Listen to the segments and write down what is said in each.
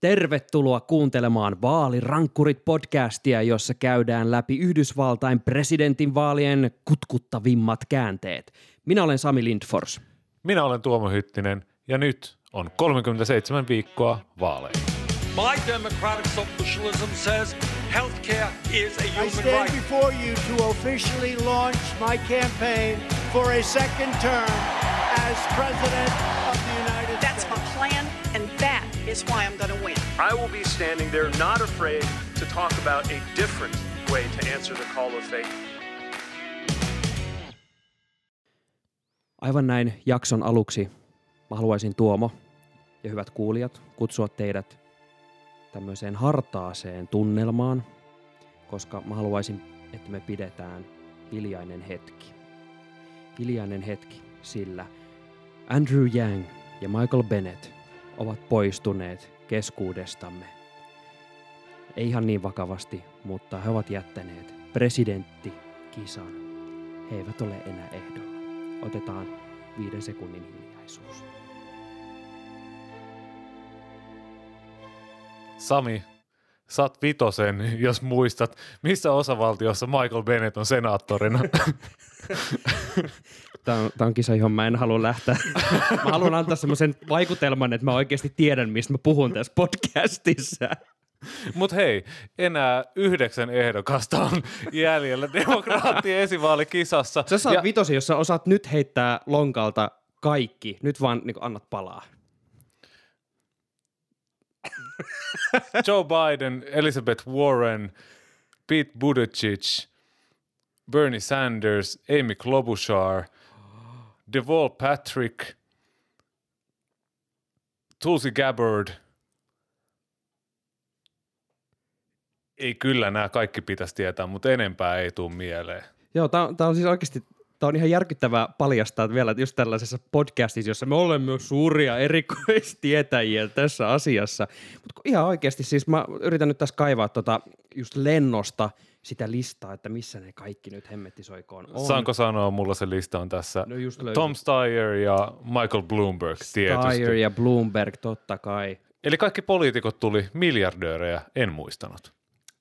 Tervetuloa kuuntelemaan Vaalirankkurit podcastia, jossa käydään läpi Yhdysvaltain presidentinvaalien kutkuttavimmat käänteet. Minä olen Sami Lindfors. Minä olen Tuomo Hyttinen ja nyt on 37 viikkoa vaaleja. My democratic socialism says healthcare is a human I stand right. before you to officially launch my campaign for a second term as president of the United That's States. my plan is why I'm going to win. I will be standing there not afraid to talk about a different way to answer the call of faith. Aivan näin jakson aluksi mä haluaisin Tuomo ja hyvät kuulijat kutsua teidät tämmöiseen hartaaseen tunnelmaan, koska mä haluaisin, että me pidetään hiljainen hetki. Hiljainen hetki, sillä Andrew Yang ja Michael Bennett ovat poistuneet keskuudestamme. Ei ihan niin vakavasti, mutta he ovat jättäneet presidenttikisan. He eivät ole enää ehdolla. Otetaan viiden sekunnin hiljaisuus. Sami, saat vitosen, jos muistat, missä osavaltiossa Michael Bennett on senaattorina. Tämä on, tämä on kisa, johon mä en halua lähteä. Mä haluan antaa semmoisen vaikutelman, että mä oikeasti tiedän, mistä mä puhun tässä podcastissa. Mutta hei, enää yhdeksän ehdokasta on jäljellä demokraattien esivaalikisassa. Sä saat ja... vitosi, jos sä osaat nyt heittää lonkalta kaikki. Nyt vaan niin annat palaa. Joe Biden, Elizabeth Warren, Pete Buttigieg, Bernie Sanders, Amy Klobuchar, Deval Patrick, Tulsi Gabbard. Ei kyllä nämä kaikki pitäisi tietää, mutta enempää ei tule mieleen. Joo, tämä on, siis oikeasti Tämä on ihan järkyttävää paljastaa että vielä just tällaisessa podcastissa, jossa me olemme myös suuria erikoistietäjiä tässä asiassa. Mutta ihan oikeasti siis mä yritän nyt tässä kaivaa tota just lennosta sitä listaa, että missä ne kaikki nyt hemmettisoikoon on. Saanko sanoa, mulla se lista on tässä. No just Tom Steyer ja Michael Bloomberg tietysti. Steyer ja Bloomberg, totta kai. Eli kaikki poliitikot tuli miljardöörejä, en muistanut.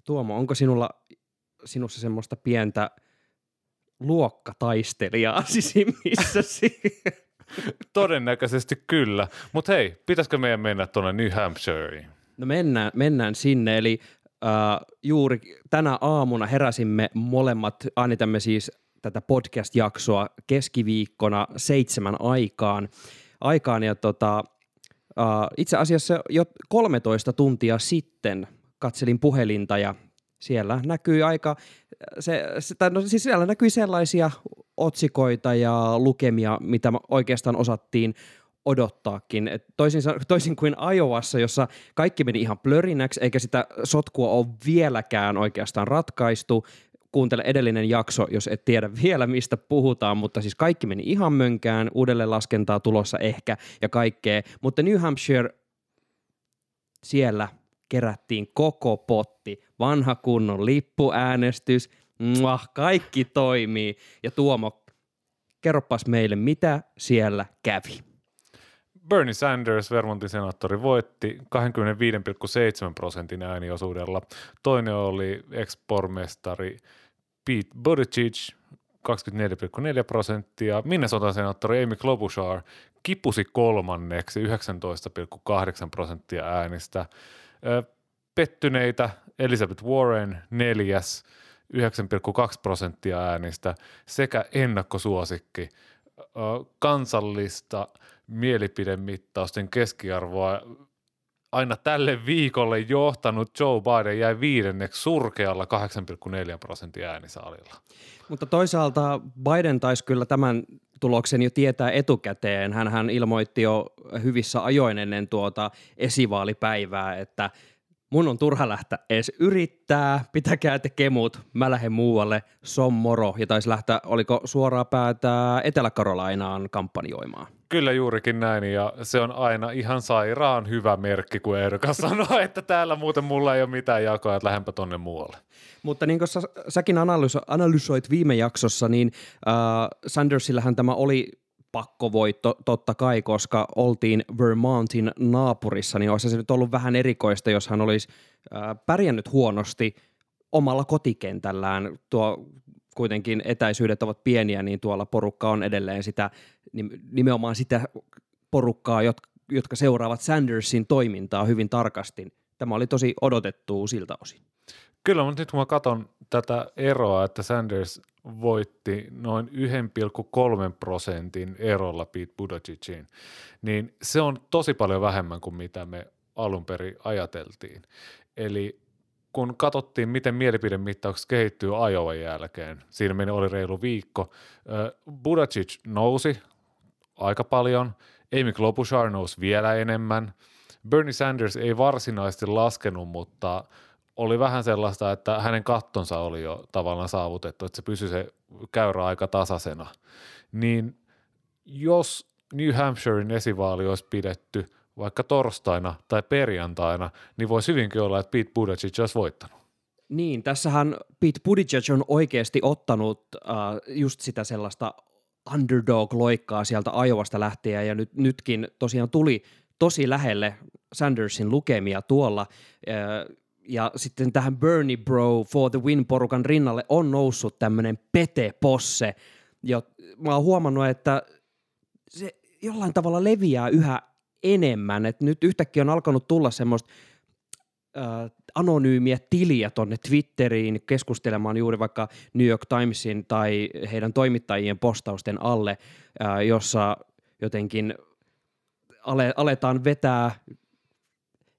Tuomo, onko sinulla sinussa semmoista pientä – luokkataistelijaa sisimmissäsi. Todennäköisesti kyllä. Mutta hei, pitäisikö meidän mennä tuonne New Hampshireen? No mennään, mennään sinne, eli äh, juuri tänä aamuna heräsimme molemmat, äänitämme siis tätä podcast-jaksoa keskiviikkona seitsemän aikaan, aikaan ja tota, äh, itse asiassa jo 13 tuntia sitten katselin puhelinta ja siellä näkyy aika, se, se, no siis siellä näkyi sellaisia otsikoita ja lukemia, mitä oikeastaan osattiin odottaakin. Et toisin, toisin kuin Iowassa, jossa kaikki meni ihan plörinäksi, eikä sitä sotkua ole vieläkään oikeastaan ratkaistu. Kuuntele edellinen jakso, jos et tiedä vielä, mistä puhutaan, mutta siis kaikki meni ihan mönkään, uudelleen laskentaa tulossa ehkä ja kaikkea. Mutta New Hampshire, siellä kerättiin koko potti, vanha kunnon lippuäänestys, muah, kaikki toimii. Ja Tuomo, kerropas meille, mitä siellä kävi. Bernie Sanders, Vermontin senaattori, voitti 25,7 prosentin ääniosuudella. Toinen oli ex-pormestari Pete Buttigieg, 24,4 prosenttia. Minnesotan senaattori Amy Klobuchar kipusi kolmanneksi 19,8 prosenttia äänistä. Pettyneitä Elizabeth Warren neljäs 9,2 prosenttia äänistä sekä ennakkosuosikki kansallista mielipidemittausten keskiarvoa aina tälle viikolle johtanut Joe Biden jäi viidenneksi surkealla 8,4 prosenttia äänisaalilla. Mutta toisaalta Biden taisi kyllä tämän tuloksen jo tietää etukäteen. hän ilmoitti jo hyvissä ajoin ennen tuota esivaalipäivää, että mun on turha lähteä edes yrittää, pitäkää te kemut, mä lähden muualle, som moro. Ja taisi lähteä, oliko suoraa päätä Etelä-Karolainaan kampanjoimaan. Kyllä juurikin näin ja se on aina ihan sairaan hyvä merkki, kun ehdokas sanoo, että täällä muuten mulla ei ole mitään jakoa, että lähdenpä tonne muualle. Mutta niin kuin sä, säkin analyso, analysoit viime jaksossa, niin äh, Sandersillähän tämä oli pakkovoitto totta kai, koska oltiin Vermontin naapurissa, niin olisi se nyt ollut vähän erikoista, jos hän olisi äh, pärjännyt huonosti omalla kotikentällään. Tuo kuitenkin etäisyydet ovat pieniä, niin tuolla porukka on edelleen sitä, nimenomaan sitä porukkaa, jotka, seuraavat Sandersin toimintaa hyvin tarkasti. Tämä oli tosi odotettu siltä osin. Kyllä, mutta nyt kun mä katson tätä eroa, että Sanders voitti noin 1,3 prosentin erolla Pete Buttigiegin, niin se on tosi paljon vähemmän kuin mitä me alun perin ajateltiin. Eli kun katsottiin, miten mielipidemittaukset kehittyy Iowan jälkeen, siinä meni oli reilu viikko, Buttigieg nousi aika paljon, Amy Klobuchar nousi vielä enemmän, Bernie Sanders ei varsinaisesti laskenut, mutta oli vähän sellaista, että hänen kattonsa oli jo tavallaan saavutettu, että se pysyi se käyrä aika tasaisena. Niin jos New Hampshirein esivaali olisi pidetty – vaikka torstaina tai perjantaina, niin voisi hyvinkin olla, että Pete Buttigieg olisi voittanut. Niin, tässähän Pete Buttigieg on oikeasti ottanut uh, just sitä sellaista underdog-loikkaa sieltä Ajovasta lähtien ja nyt, nytkin tosiaan tuli tosi lähelle Sandersin lukemia tuolla. Uh, ja sitten tähän Bernie Bro for the Win porukan rinnalle on noussut tämmöinen Pete Posse. Ja mä oon huomannut, että se jollain tavalla leviää yhä enemmän. Et nyt yhtäkkiä on alkanut tulla semmoista äh, anonyymiä tiliä tonne Twitteriin keskustelemaan juuri vaikka New York Timesin tai heidän toimittajien postausten alle, äh, jossa jotenkin ale, aletaan vetää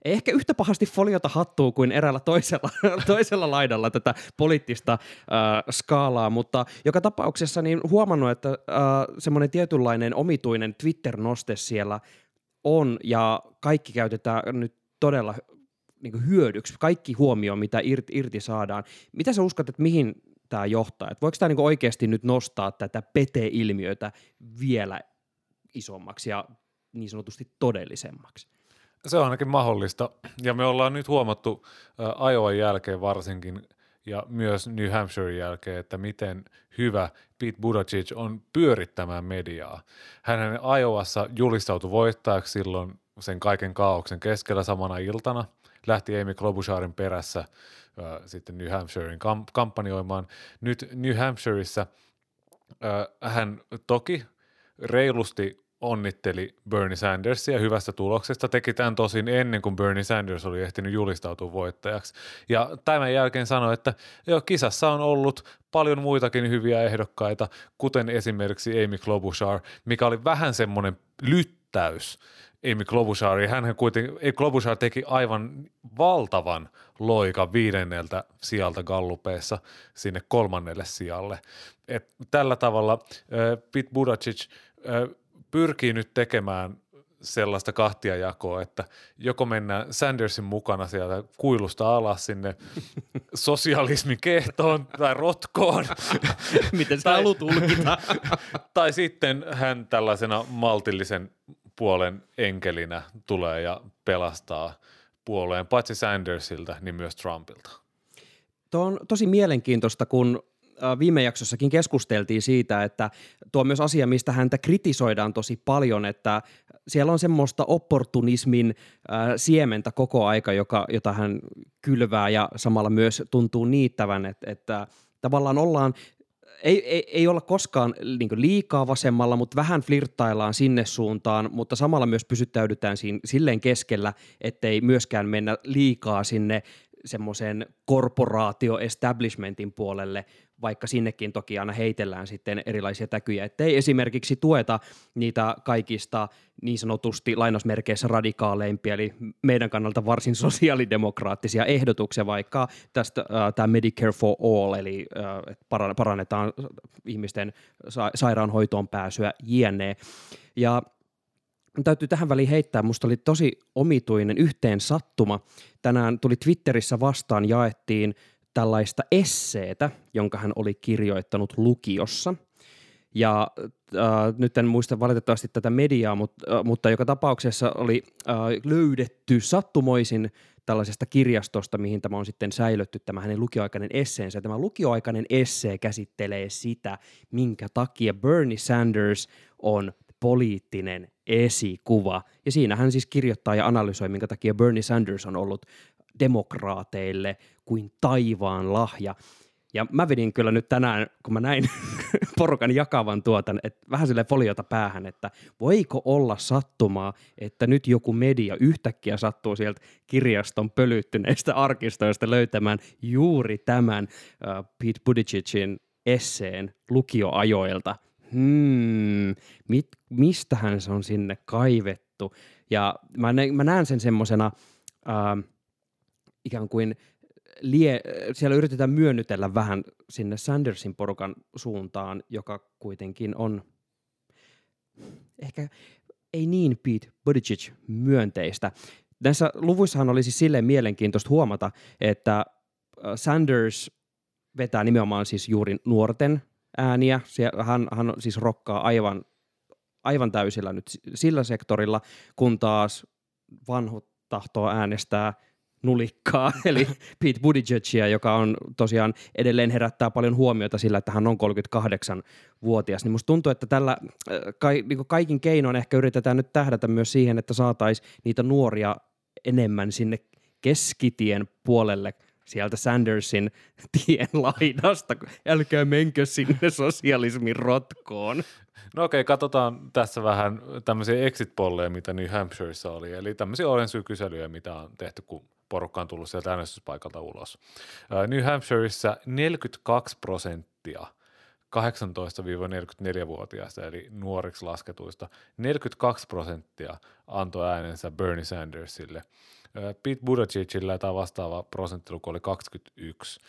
ehkä yhtä pahasti foliota hattuu kuin eräällä toisella, toisella laidalla tätä poliittista äh, skaalaa, mutta joka tapauksessa niin huomannut, että äh, semmoinen tietynlainen omituinen Twitter-noste siellä on ja kaikki käytetään nyt todella niin hyödyksi, kaikki huomio, mitä irti, irti saadaan. Mitä sä uskot, että mihin tämä johtaa? Että voiko tämä niin oikeasti nyt nostaa tätä pete-ilmiötä vielä isommaksi ja niin sanotusti todellisemmaksi? Se on ainakin mahdollista. Ja me ollaan nyt huomattu äh, Iowan jälkeen varsinkin ja myös New Hampshire jälkeen, että miten hyvä Pete Buttigieg on pyörittämään mediaa. Hän Iowassa julistautui voittajaksi silloin sen kaiken kaauksen keskellä samana iltana. Lähti Amy Klobucharin perässä äh, sitten New Hampshirein kam- kampanjoimaan. Nyt New Hampshireissa äh, hän toki reilusti onnitteli Bernie Sandersia hyvästä tuloksesta, teki tämän tosin ennen kuin Bernie Sanders oli ehtinyt julistautua voittajaksi. Ja tämän jälkeen sanoi, että jo, kisassa on ollut paljon muitakin hyviä ehdokkaita, kuten esimerkiksi Amy Klobuchar, mikä oli vähän semmoinen lyttäys Amy Klobuchari. Hän kuitenkin, Klobuchar teki aivan valtavan loikan viidenneltä sijalta gallupeessa sinne kolmannelle sijalle. Et tällä tavalla äh, Pete Buttigieg äh, pyrkii nyt tekemään sellaista kahtiajakoa, että joko mennään Sandersin mukana sieltä kuilusta alas sinne sosialismin kehtoon tai rotkoon. Miten sitä haluat tulkita? tai sitten hän tällaisena maltillisen puolen enkelinä tulee ja pelastaa puolueen paitsi Sandersilta, niin myös Trumpilta. Tuo on tosi mielenkiintoista, kun viime jaksossakin keskusteltiin siitä, että tuo on myös asia, mistä häntä kritisoidaan tosi paljon, että siellä on semmoista opportunismin siementä koko aika, joka, jota hän kylvää ja samalla myös tuntuu niittävän, että, että tavallaan ollaan ei, ei, ei olla koskaan niin liikaa vasemmalla, mutta vähän flirttaillaan sinne suuntaan, mutta samalla myös pysyttäydytään siinä, silleen keskellä, ettei myöskään mennä liikaa sinne semmoisen korporaatio-establishmentin puolelle, vaikka sinnekin toki aina heitellään sitten erilaisia täkyjä, ettei esimerkiksi tueta niitä kaikista niin sanotusti lainausmerkeissä radikaaleimpia, eli meidän kannalta varsin sosiaalidemokraattisia ehdotuksia, vaikka tästä äh, tämä Medicare for All, eli äh, parannetaan ihmisten sa- sairaanhoitoon pääsyä jne. Ja täytyy tähän väliin heittää, musta oli tosi omituinen yhteen sattuma. Tänään tuli Twitterissä vastaan, jaettiin tällaista esseetä, jonka hän oli kirjoittanut lukiossa. Ja äh, nyt en muista valitettavasti tätä mediaa, mutta, äh, mutta joka tapauksessa oli äh, löydetty sattumoisin tällaisesta kirjastosta, mihin tämä on sitten säilytty, tämä hänen lukioaikainen esseensä. Tämä lukioaikainen essee käsittelee sitä, minkä takia Bernie Sanders on poliittinen esikuva. Ja siinä hän siis kirjoittaa ja analysoi, minkä takia Bernie Sanders on ollut demokraateille kuin taivaan lahja. Ja mä vedin kyllä nyt tänään, kun mä näin porukan jakavan tuotan, että vähän sille foliota päähän, että voiko olla sattumaa, että nyt joku media yhtäkkiä sattuu sieltä kirjaston pölyttyneistä arkistoista löytämään juuri tämän uh, Pete Buttigiegin esseen lukioajoilta. Hmm, mit, mistähän se on sinne kaivettu? Ja mä, mä näen sen semmosena uh, ikään kuin – lie, siellä yritetään myönnytellä vähän sinne Sandersin porukan suuntaan, joka kuitenkin on ehkä ei niin Pete Buttigieg myönteistä. Näissä luvuissahan oli siis silleen mielenkiintoista huomata, että äh, Sanders vetää nimenomaan siis juuri nuorten ääniä. Hän, hän siis rokkaa aivan, aivan täysillä nyt sillä sektorilla, kun taas vanhut tahtoo äänestää – nulikkaa, eli Pete Buttigiegia, joka on tosiaan edelleen herättää paljon huomiota sillä, että hän on 38-vuotias. Niin musta tuntuu, että tällä äh, kai, niin kaikin keinoin ehkä yritetään nyt tähdätä myös siihen, että saataisiin niitä nuoria enemmän sinne keskitien puolelle sieltä Sandersin tien laidasta. Älkää menkö sinne sosialismin rotkoon. No okei, katsotaan tässä vähän tämmöisiä exit-polleja, mitä New Hampshireissa oli. Eli tämmöisiä olensykyselyjä, mitä on tehty, kun porukka on tullut sieltä äänestyspaikalta ulos. New Hampshireissa 42 prosenttia 18-44-vuotiaista, eli nuoriksi lasketuista, 42 prosenttia antoi äänensä Bernie Sandersille. Pete Buttigiegillä tämä vastaava prosenttiluku oli 21.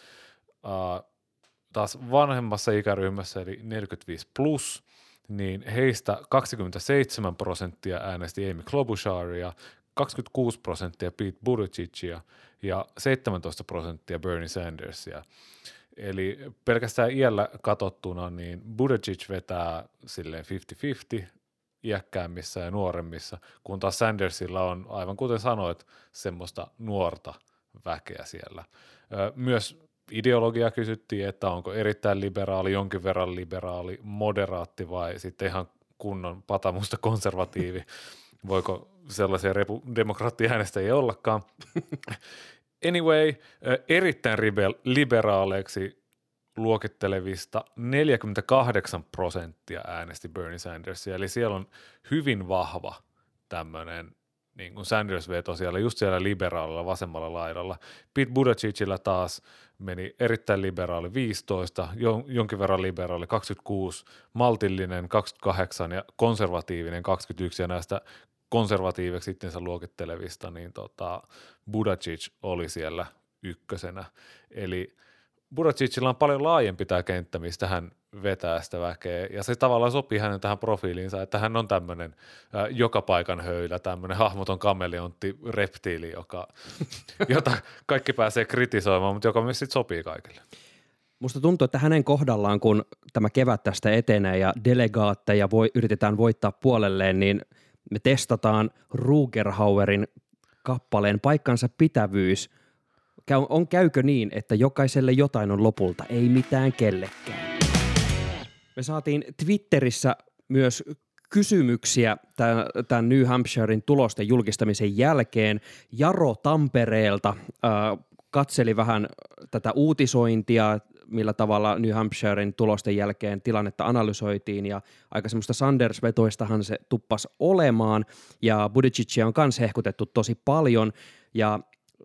taas vanhemmassa ikäryhmässä, eli 45 plus, niin heistä 27 prosenttia äänesti Amy Klobucharia, 26 prosenttia Pete Buttigiegia ja 17 prosenttia Bernie Sandersia. Eli pelkästään iällä katsottuna, niin Buttigieg vetää silleen 50-50 iäkkäämmissä ja nuoremmissa, kun taas Sandersilla on, aivan kuten sanoit, semmoista nuorta väkeä siellä. Myös ideologia kysyttiin, että onko erittäin liberaali, jonkin verran liberaali, moderaatti vai sitten ihan kunnon patamusta konservatiivi. Voiko sellaisia repu- demokraattiäänestäjiä ollakaan. anyway, erittäin liberaaleiksi luokittelevista 48 prosenttia äänesti Bernie Sandersia, eli siellä on hyvin vahva tämmöinen niin kuin Sanders veto siellä, just siellä liberaalilla vasemmalla laidalla. Pete Buttigiegillä taas meni erittäin liberaali 15, jonkin verran liberaali 26, maltillinen 28 ja konservatiivinen 21 ja näistä konservatiiviksi itsensä luokittelevista, niin tota, Budacic oli siellä ykkösenä. Eli Budacicilla on paljon laajempi tämä kenttä, mistä hän vetää sitä väkeä, ja se tavallaan sopii hänen tähän profiiliinsa, että hän on tämmöinen äh, joka paikan höylä, tämmöinen hahmoton kameleontti reptiili, joka, jota kaikki pääsee kritisoimaan, mutta joka myös sit sopii kaikille. Musta tuntuu, että hänen kohdallaan, kun tämä kevät tästä etenee ja delegaatteja voi, yritetään voittaa puolelleen, niin – me testataan Rugerhauerin kappaleen paikkansa pitävyys. On käykö niin, että jokaiselle jotain on lopulta, ei mitään kellekään. Me saatiin Twitterissä myös kysymyksiä tämän New Hampshirein tulosten julkistamisen jälkeen. Jaro Tampereelta äh, katseli vähän tätä uutisointia, millä tavalla New Hampshirein tulosten jälkeen tilannetta analysoitiin ja aika semmoista Sanders-vetoistahan se tuppas olemaan ja Buttigiegia on myös hehkutettu tosi paljon ja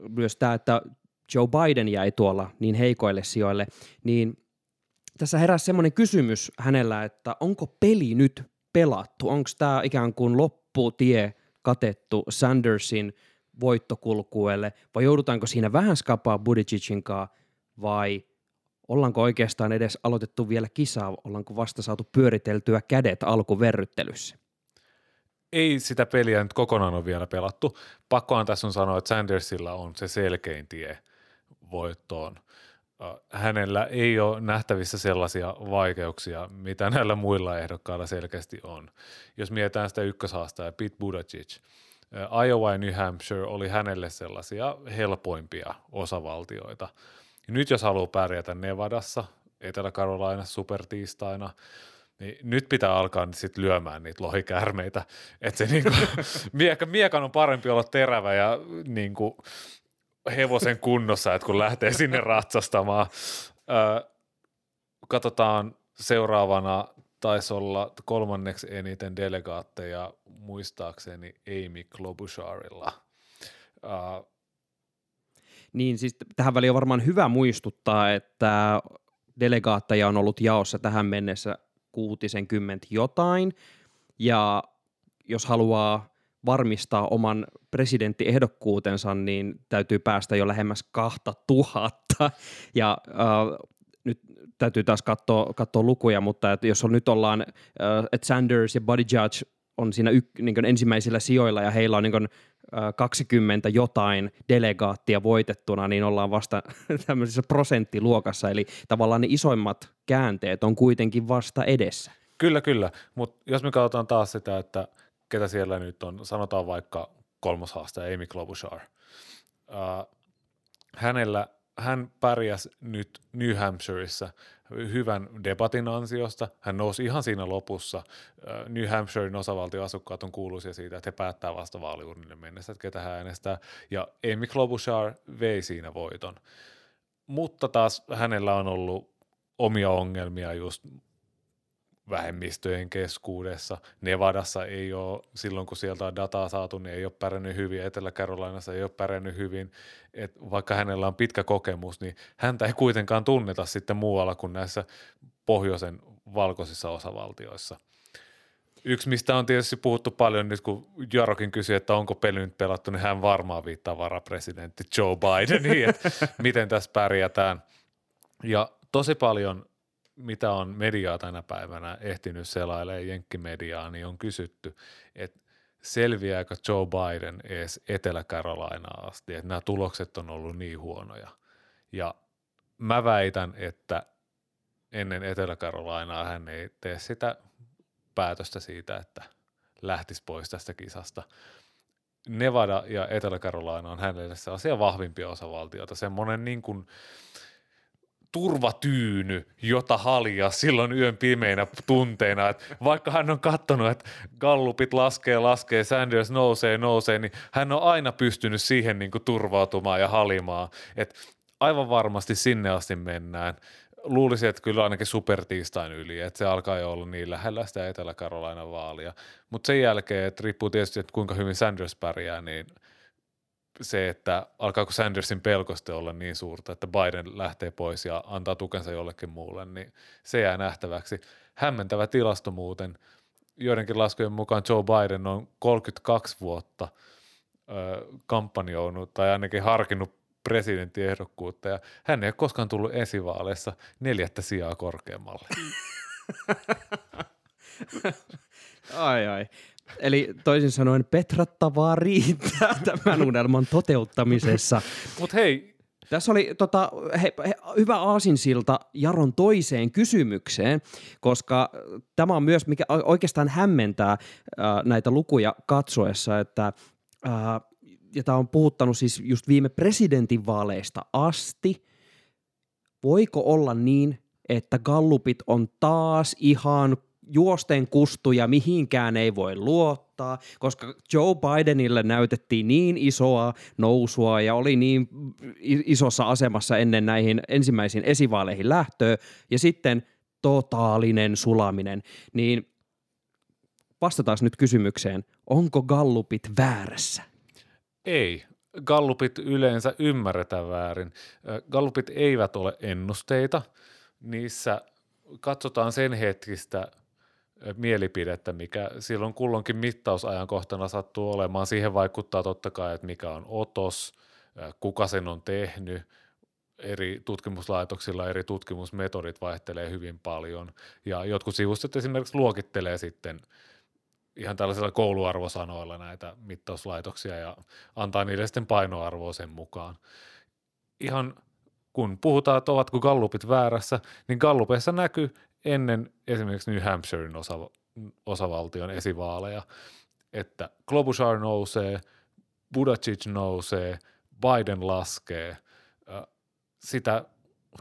myös tämä, että Joe Biden jäi tuolla niin heikoille sijoille, niin tässä heräsi semmoinen kysymys hänellä, että onko peli nyt pelattu? Onko tämä ikään kuin lopputie katettu Sandersin voittokulkuelle vai joudutaanko siinä vähän skapaa Buttigiegin vai Ollaanko oikeastaan edes aloitettu vielä kisaa? Ollaanko vasta saatu pyöriteltyä kädet alkuverryttelyssä? Ei sitä peliä nyt kokonaan ole vielä pelattu. Pakkohan tässä on sanoa, että Sandersilla on se selkein tie voittoon. Hänellä ei ole nähtävissä sellaisia vaikeuksia, mitä näillä muilla ehdokkailla selkeästi on. Jos mietitään sitä ja Pete Buttigieg, Iowa ja New Hampshire oli hänelle sellaisia helpoimpia osavaltioita – ja nyt jos haluaa pärjätä Nevadassa, Etelä-Karolainassa supertiistaina, niin nyt pitää alkaa sit lyömään niitä lohikärmeitä, että se niinku, mieka, miekan on parempi olla terävä ja niinku, hevosen kunnossa, että kun lähtee sinne ratsastamaan. Öö, katsotaan seuraavana taisi olla kolmanneksi eniten delegaatteja muistaakseni Amy Klobucharilla. Uh, niin siis tähän väliin on varmaan hyvä muistuttaa, että delegaatteja on ollut jaossa tähän mennessä kuutisenkymmentä jotain, ja jos haluaa varmistaa oman presidenttiehdokkuutensa, niin täytyy päästä jo lähemmäs kahta tuhatta, ja äh, nyt täytyy taas katsoa, katsoa lukuja, mutta että jos on nyt ollaan, äh, että Sanders ja Buddy Judge on siinä y, niin ensimmäisillä sijoilla ja heillä on niin 20 jotain delegaattia voitettuna, niin ollaan vasta tämmöisessä prosenttiluokassa, eli tavallaan ne isoimmat käänteet on kuitenkin vasta edessä. Kyllä, kyllä, mutta jos me katsotaan taas sitä, että ketä siellä nyt on, sanotaan vaikka kolmas haastaja Amy Klobuchar. Uh, hänellä hän pärjäsi nyt New Hampshireissa hyvän debatin ansiosta. Hän nousi ihan siinä lopussa. New Hampshirein osavaltion asukkaat on kuuluisia siitä, että he päättää vasta vaaliurnille mennessä, että ketä hän äänestää. Ja Amy Klobuchar vei siinä voiton. Mutta taas hänellä on ollut omia ongelmia just vähemmistöjen keskuudessa. Nevadassa ei ole, silloin kun sieltä on dataa saatu, niin ei ole pärjännyt hyvin, Etelä-Carolinaissa ei ole pärjännyt hyvin. Et vaikka hänellä on pitkä kokemus, niin häntä ei kuitenkaan tunneta sitten muualla kuin näissä pohjoisen valkoisissa osavaltioissa. Yksi, mistä on tietysti puhuttu paljon nyt, kun Jarokin kysyi, että onko peli nyt pelattu, niin hän varmaan viittaa varapresidentti Joe Bideniin, että miten tässä pärjätään. Ja tosi paljon mitä on mediaa tänä päivänä ehtinyt selailemaan jenkkimediaa, niin on kysytty, että selviääkö Joe Biden edes Etelä-Carolinaa asti, että nämä tulokset on ollut niin huonoja. Ja mä väitän, että ennen Etelä-Carolinaa hän ei tee sitä päätöstä siitä, että lähtisi pois tästä kisasta. Nevada ja Etelä-Carolina on hänelle sellaisia vahvimpia osavaltioita, semmoinen niin kuin – turvatyyny, jota halia silloin yön pimeinä tunteina. Että vaikka hän on katsonut, että gallupit laskee, laskee, Sanders nousee, nousee, niin hän on aina pystynyt siihen niin kuin turvautumaan ja halimaan. Että aivan varmasti sinne asti mennään. Luulisin, että kyllä ainakin supertiistain yli, että se alkaa jo olla niin lähellä sitä Etelä-Karolainan vaalia. Mutta sen jälkeen, että riippuu tietysti, että kuinka hyvin Sanders pärjää, niin – se, että alkaako Sandersin pelkoste olla niin suurta, että Biden lähtee pois ja antaa tukensa jollekin muulle, niin se jää nähtäväksi. Hämmentävä tilasto muuten. Joidenkin laskujen mukaan Joe Biden on 32 vuotta ö, kampanjoinut tai ainakin harkinnut presidenttiehdokkuutta ja hän ei ole koskaan tullut esivaaleissa neljättä sijaa korkeammalle. ai ai. Eli toisin sanoen petrattavaa riittää tämän unelman toteuttamisessa. Mutta hei, tässä oli tota, he, he, hyvä aasinsilta Jaron toiseen kysymykseen, koska tämä on myös, mikä oikeastaan hämmentää äh, näitä lukuja katsoessa, että äh, ja tämä on puhuttanut siis just viime presidentinvaaleista asti. Voiko olla niin, että gallupit on taas ihan juosten kustuja mihinkään ei voi luottaa, koska Joe Bidenille näytettiin niin isoa nousua ja oli niin isossa asemassa ennen näihin ensimmäisiin esivaaleihin lähtöä ja sitten totaalinen sulaminen, niin vastataan nyt kysymykseen, onko gallupit väärässä? Ei. Gallupit yleensä ymmärretään väärin. Gallupit eivät ole ennusteita. Niissä katsotaan sen hetkistä – mielipidettä, mikä silloin kulloinkin mittausajankohtana sattuu olemaan. Siihen vaikuttaa totta kai, että mikä on otos, kuka sen on tehnyt, eri tutkimuslaitoksilla eri tutkimusmetodit vaihtelee hyvin paljon ja jotkut sivustot esimerkiksi luokittelee sitten ihan tällaisilla kouluarvosanoilla näitä mittauslaitoksia ja antaa niille sitten painoarvoa sen mukaan. Ihan kun puhutaan, että ovatko gallupit väärässä, niin gallupeissa näkyy, ennen esimerkiksi New Hampshirein osa, osavaltion esivaaleja, että Klobuchar nousee, Buttigieg nousee, Biden laskee. Sitä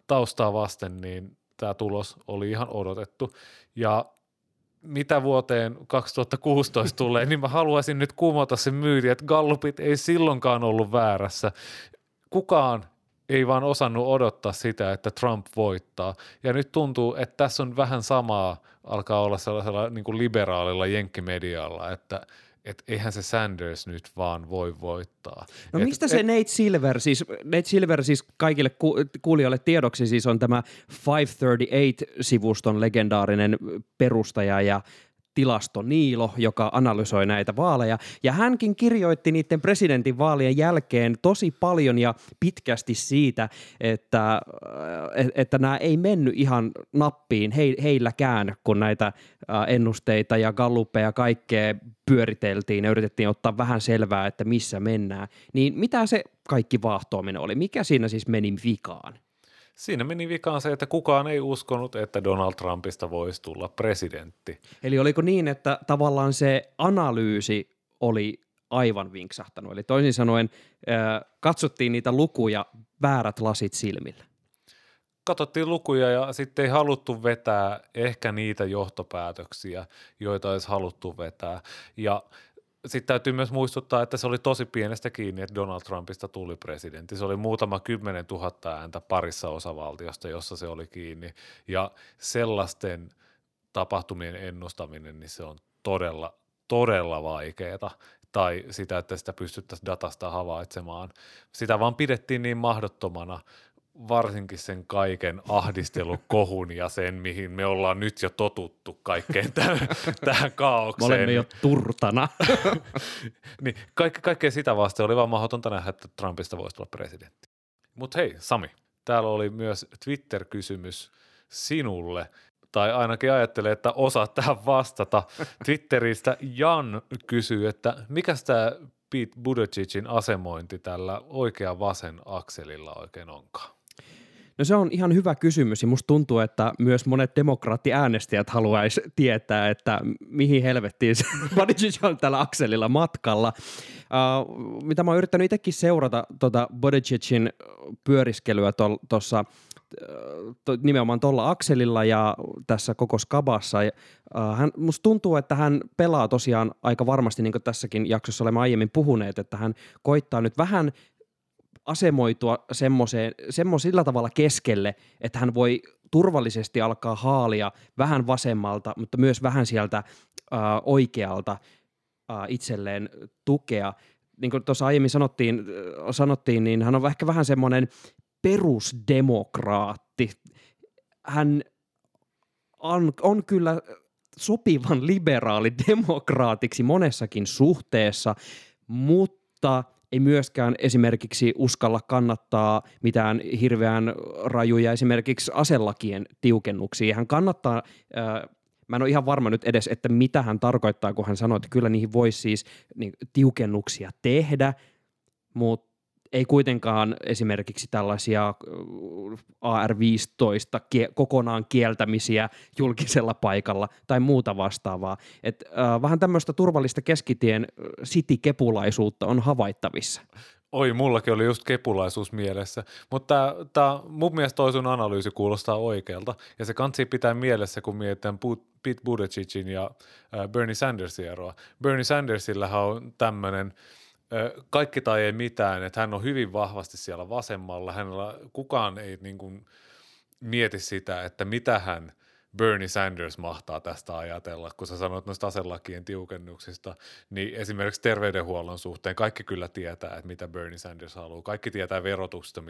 taustaa vasten niin tämä tulos oli ihan odotettu. Ja mitä vuoteen 2016 tulee, niin mä haluaisin nyt kumota sen myyti, että Gallupit ei silloinkaan ollut väärässä. Kukaan ei vaan osannut odottaa sitä, että Trump voittaa. Ja nyt tuntuu, että tässä on vähän samaa, alkaa olla sellaisella niin kuin liberaalilla jenkkimedialla, että – että eihän se Sanders nyt vaan voi voittaa. No et, mistä se et, Nate Silver, siis Nate Silver siis kaikille ku, kuulijoille tiedoksi siis on tämä 538-sivuston legendaarinen perustaja ja tilasto Niilo, joka analysoi näitä vaaleja. Ja hänkin kirjoitti niiden presidentin vaalien jälkeen tosi paljon ja pitkästi siitä, että, äh, että nämä ei mennyt ihan nappiin he, heilläkään, kun näitä äh, ennusteita ja galluppeja ja kaikkea pyöriteltiin ja yritettiin ottaa vähän selvää, että missä mennään. Niin mitä se kaikki vaahtoaminen oli? Mikä siinä siis meni vikaan? Siinä meni vikaan se, että kukaan ei uskonut, että Donald Trumpista voisi tulla presidentti. Eli oliko niin, että tavallaan se analyysi oli aivan vinksahtanut? Eli toisin sanoen katsottiin niitä lukuja väärät lasit silmillä. Katsottiin lukuja ja sitten ei haluttu vetää ehkä niitä johtopäätöksiä, joita olisi haluttu vetää. Ja sitten täytyy myös muistuttaa, että se oli tosi pienestä kiinni, että Donald Trumpista tuli presidentti. Se oli muutama kymmenen tuhatta ääntä parissa osavaltiosta, jossa se oli kiinni. Ja sellaisten tapahtumien ennustaminen, niin se on todella, todella vaikeaa. Tai sitä, että sitä pystyttäisiin datasta havaitsemaan. Sitä vaan pidettiin niin mahdottomana, varsinkin sen kaiken ahdistelukohun ja sen, mihin me ollaan nyt jo totuttu kaikkeen tähän, tähän kaaukseen. Me olemme jo turtana. niin, kaikke, kaikkea sitä vasta oli vaan mahdotonta nähdä, että Trumpista voisi tulla presidentti. Mutta hei, Sami, täällä oli myös Twitter-kysymys sinulle, tai ainakin ajattelee, että osaat tähän vastata. Twitteristä Jan kysyy, että mikä tämä Pete Buttigiegin asemointi tällä oikea vasen akselilla oikein onkaan? No se on ihan hyvä kysymys ja musta tuntuu, että myös monet demokraattiäänestäjät haluaisi tietää, että mihin helvettiin se on tällä akselilla matkalla. Uh, mitä mä oon yrittänyt itsekin seurata tuota Bodicicin pyöriskelyä tuossa to, nimenomaan tuolla akselilla ja tässä koko skabassa. Uh, hän, musta tuntuu, että hän pelaa tosiaan aika varmasti, niin kuin tässäkin jaksossa olemme aiemmin puhuneet, että hän koittaa nyt vähän asemoitua semmoisella tavalla keskelle, että hän voi turvallisesti alkaa haalia vähän vasemmalta, mutta myös vähän sieltä äh, oikealta äh, itselleen tukea. Niin kuin tuossa aiemmin sanottiin, äh, sanottiin, niin hän on ehkä vähän semmoinen perusdemokraatti. Hän on, on kyllä sopivan liberaali demokraatiksi monessakin suhteessa, mutta – ei myöskään esimerkiksi uskalla kannattaa mitään hirveän rajuja esimerkiksi aselakien tiukennuksia. Hän kannattaa, äh, mä en ole ihan varma nyt edes, että mitä hän tarkoittaa, kun hän sanoo, että kyllä niihin voisi siis niin, tiukennuksia tehdä, mutta ei kuitenkaan esimerkiksi tällaisia AR-15 kie- kokonaan kieltämisiä julkisella paikalla tai muuta vastaavaa. Et, äh, vähän tämmöistä turvallista keskitien city-kepulaisuutta on havaittavissa. Oi, mullakin oli just kepulaisuus mielessä, mutta tämä mun mielestä toi sun analyysi kuulostaa oikealta, ja se kansi pitää mielessä, kun mietitään Pete Buttigiegin ja Bernie Sandersin eroa. Bernie Sandersillähän on tämmöinen – kaikki tai ei mitään, että hän on hyvin vahvasti siellä vasemmalla. Hänellä kukaan ei niin kuin mieti sitä, että mitä hän Bernie Sanders mahtaa tästä ajatella, kun sä sanoit noista aselakien tiukennuksista, niin esimerkiksi terveydenhuollon suhteen kaikki kyllä tietää, että mitä Bernie Sanders haluaa. Kaikki tietää verotuksesta,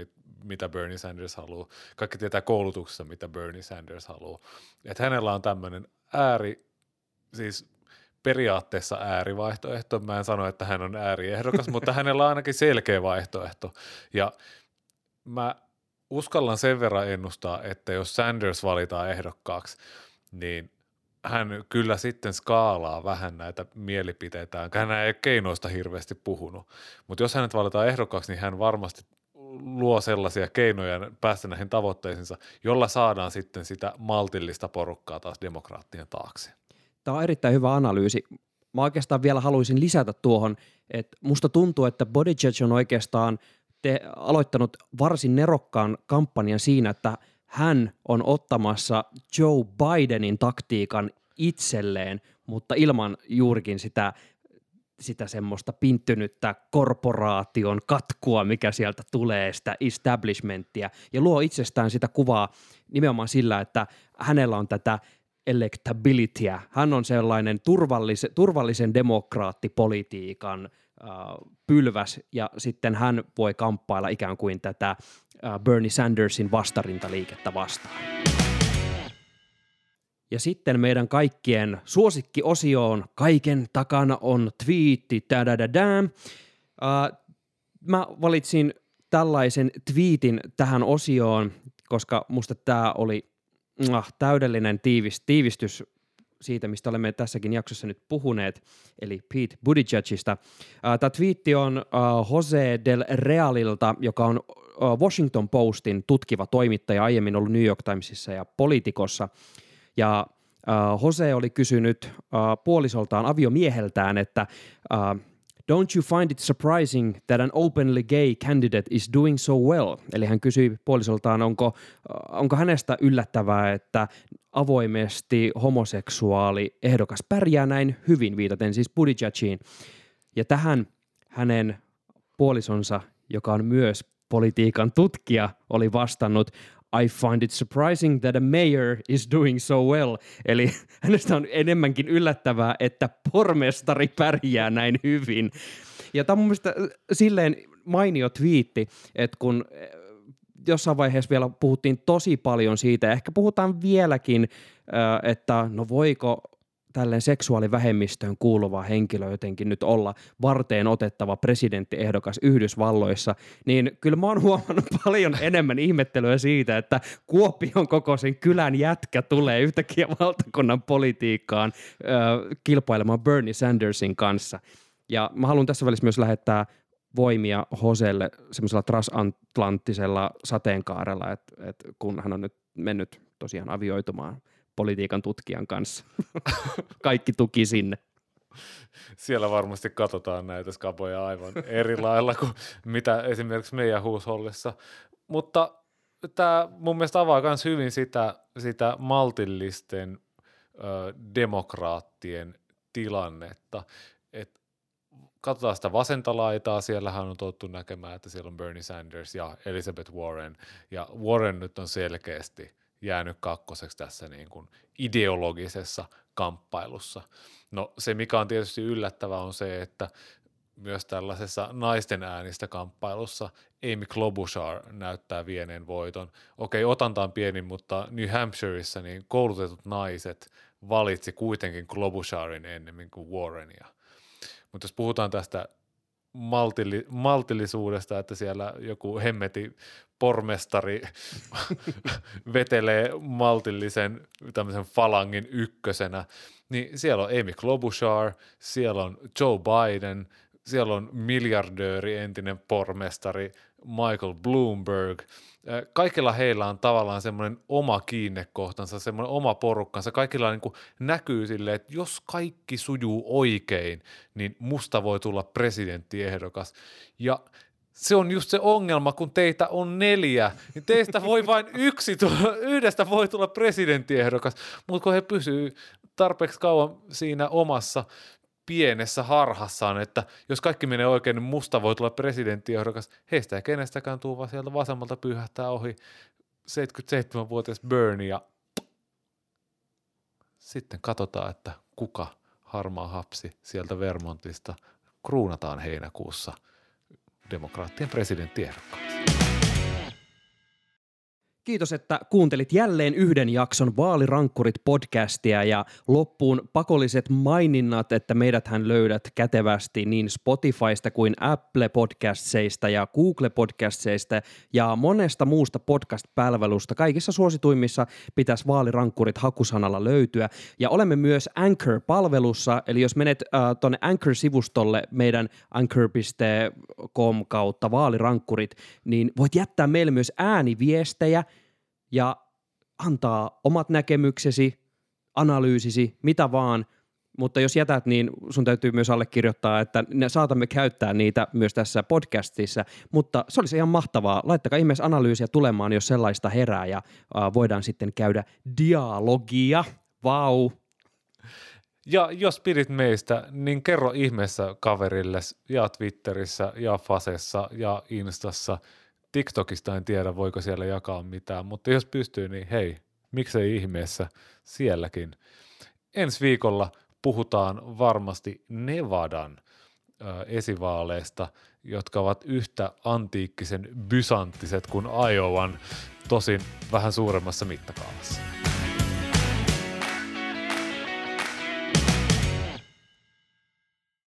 mitä Bernie Sanders haluaa. Kaikki tietää koulutuksesta, mitä Bernie Sanders haluaa. Että hänellä on tämmöinen ääri, siis periaatteessa äärivaihtoehto. Mä en sano, että hän on ääriehdokas, mutta hänellä on ainakin selkeä vaihtoehto. Ja mä uskallan sen verran ennustaa, että jos Sanders valitaan ehdokkaaksi, niin hän kyllä sitten skaalaa vähän näitä mielipiteitään. Hän ei keinoista hirveästi puhunut, mutta jos hänet valitaan ehdokkaaksi, niin hän varmasti luo sellaisia keinoja päästä näihin tavoitteisiinsa, jolla saadaan sitten sitä maltillista porukkaa taas demokraattien taakse. Tämä on erittäin hyvä analyysi. Mä oikeastaan vielä haluaisin lisätä tuohon, että musta tuntuu, että Bodyjudge on oikeastaan te, aloittanut varsin nerokkaan kampanjan siinä, että hän on ottamassa Joe Bidenin taktiikan itselleen, mutta ilman juurikin sitä sitä semmoista pinttynyttä korporaation katkua, mikä sieltä tulee, sitä establishmenttia, ja luo itsestään sitä kuvaa nimenomaan sillä, että hänellä on tätä electabilityä. Hän on sellainen turvallisen, turvallisen demokraattipolitiikan äh, pylväs, ja sitten hän voi kamppailla ikään kuin tätä äh, Bernie Sandersin vastarintaliikettä vastaan. Ja sitten meidän kaikkien suosikkiosioon kaiken takana on twiitti, uh, Mä valitsin tällaisen twiitin tähän osioon, koska musta tämä oli täydellinen tiivis, tiivistys siitä, mistä olemme tässäkin jaksossa nyt puhuneet, eli Pete Buttigiegista. Tämä twiitti on Jose del Realilta, joka on Washington Postin tutkiva toimittaja, aiemmin ollut New York Timesissa ja Politikossa – ja Jose oli kysynyt puolisoltaan aviomieheltään, että Don't you find it surprising that an openly gay candidate is doing so well? Eli hän kysyi puolisoltaan, onko, äh, onko hänestä yllättävää, että avoimesti homoseksuaali ehdokas pärjää näin hyvin, viitaten siis Buttigiegiin. Ja tähän hänen puolisonsa, joka on myös politiikan tutkija, oli vastannut, I find it surprising that a mayor is doing so well. Eli hänestä on enemmänkin yllättävää, että pormestari pärjää näin hyvin. Ja tämä on mun äh, silleen mainio twiitti, että kun äh, jossain vaiheessa vielä puhuttiin tosi paljon siitä, ehkä puhutaan vieläkin, äh, että no voiko tälleen seksuaalivähemmistöön kuuluva henkilö jotenkin nyt olla varteen otettava presidenttiehdokas Yhdysvalloissa, niin kyllä mä oon huomannut paljon enemmän ihmettelyä siitä, että Kuopion kokoisen kylän jätkä tulee yhtäkkiä valtakunnan politiikkaan ö, kilpailemaan Bernie Sandersin kanssa. Ja mä haluan tässä välissä myös lähettää voimia Hoselle semmoisella transatlanttisella sateenkaarella, että, että kun hän on nyt mennyt tosiaan avioitumaan – politiikan tutkijan kanssa. Kaikki tuki sinne. Siellä varmasti katsotaan näitä skaboja aivan eri lailla kuin mitä esimerkiksi meidän huushollissa. Mutta tämä mun mielestä avaa myös hyvin sitä, sitä maltillisten ö, demokraattien tilannetta. Et katsotaan sitä vasenta laitaa, siellähän on tottu näkemään, että siellä on Bernie Sanders ja Elizabeth Warren, ja Warren nyt on selkeästi – jäänyt kakkoseksi tässä niin kuin ideologisessa kamppailussa. No se, mikä on tietysti yllättävää, on se, että myös tällaisessa naisten äänistä kamppailussa Amy Klobuchar näyttää vieneen voiton. Okei, otanta on pieni, mutta New Hampshireissa niin koulutetut naiset valitsi kuitenkin Klobucharin ennemmin kuin Warrenia. Mutta jos puhutaan tästä maltilli, maltillisuudesta, että siellä joku hemmeti pormestari vetelee maltillisen tämmöisen falangin ykkösenä, niin siellä on Amy Klobuchar, siellä on Joe Biden, siellä on miljardööri, entinen pormestari Michael Bloomberg – kaikilla heillä on tavallaan semmoinen oma kiinnekohtansa, semmoinen oma porukkansa. Kaikilla niin näkyy silleen, että jos kaikki sujuu oikein, niin musta voi tulla presidenttiehdokas. Ja se on just se ongelma, kun teitä on neljä, niin teistä voi vain yksi tulla, yhdestä voi tulla presidenttiehdokas, mutta kun he pysyy tarpeeksi kauan siinä omassa pienessä harhassaan, että jos kaikki menee oikein, niin musta voi tulla presidenttiehdokas. Heistä ei kenestäkään tuu, vaan sieltä vasemmalta pyyhähtää ohi 77-vuotias Bernie ja sitten katsotaan, että kuka harmaa hapsi sieltä Vermontista kruunataan heinäkuussa demokraattien presidenttiehdokkaaksi. Kiitos, että kuuntelit jälleen yhden jakson Vaalirankkurit podcastia ja loppuun pakolliset maininnat, että meidäthän löydät kätevästi niin Spotifysta kuin Apple Podcastseista ja Google Podcastseista ja monesta muusta podcast-palvelusta. Kaikissa suosituimmissa pitäisi Vaalirankkurit hakusanalla löytyä ja olemme myös Anchor-palvelussa, eli jos menet äh, tuonne Anchor-sivustolle meidän anchor.com kautta Vaalirankkurit, niin voit jättää meille myös ääniviestejä – ja antaa omat näkemyksesi, analyysisi, mitä vaan, mutta jos jätät, niin sun täytyy myös allekirjoittaa, että ne saatamme käyttää niitä myös tässä podcastissa, mutta se olisi ihan mahtavaa. Laittakaa ihmeessä analyysiä tulemaan, jos sellaista herää ja uh, voidaan sitten käydä dialogia. Vau! Ja jos pidit meistä, niin kerro ihmeessä kaverille ja Twitterissä ja Fasessa ja Instassa. TikTokista en tiedä, voiko siellä jakaa mitään, mutta jos pystyy, niin hei, miksei ihmeessä sielläkin. Ensi viikolla puhutaan varmasti Nevadan esivaaleista, jotka ovat yhtä antiikkisen bysanttiset kuin Iowan, tosin vähän suuremmassa mittakaavassa.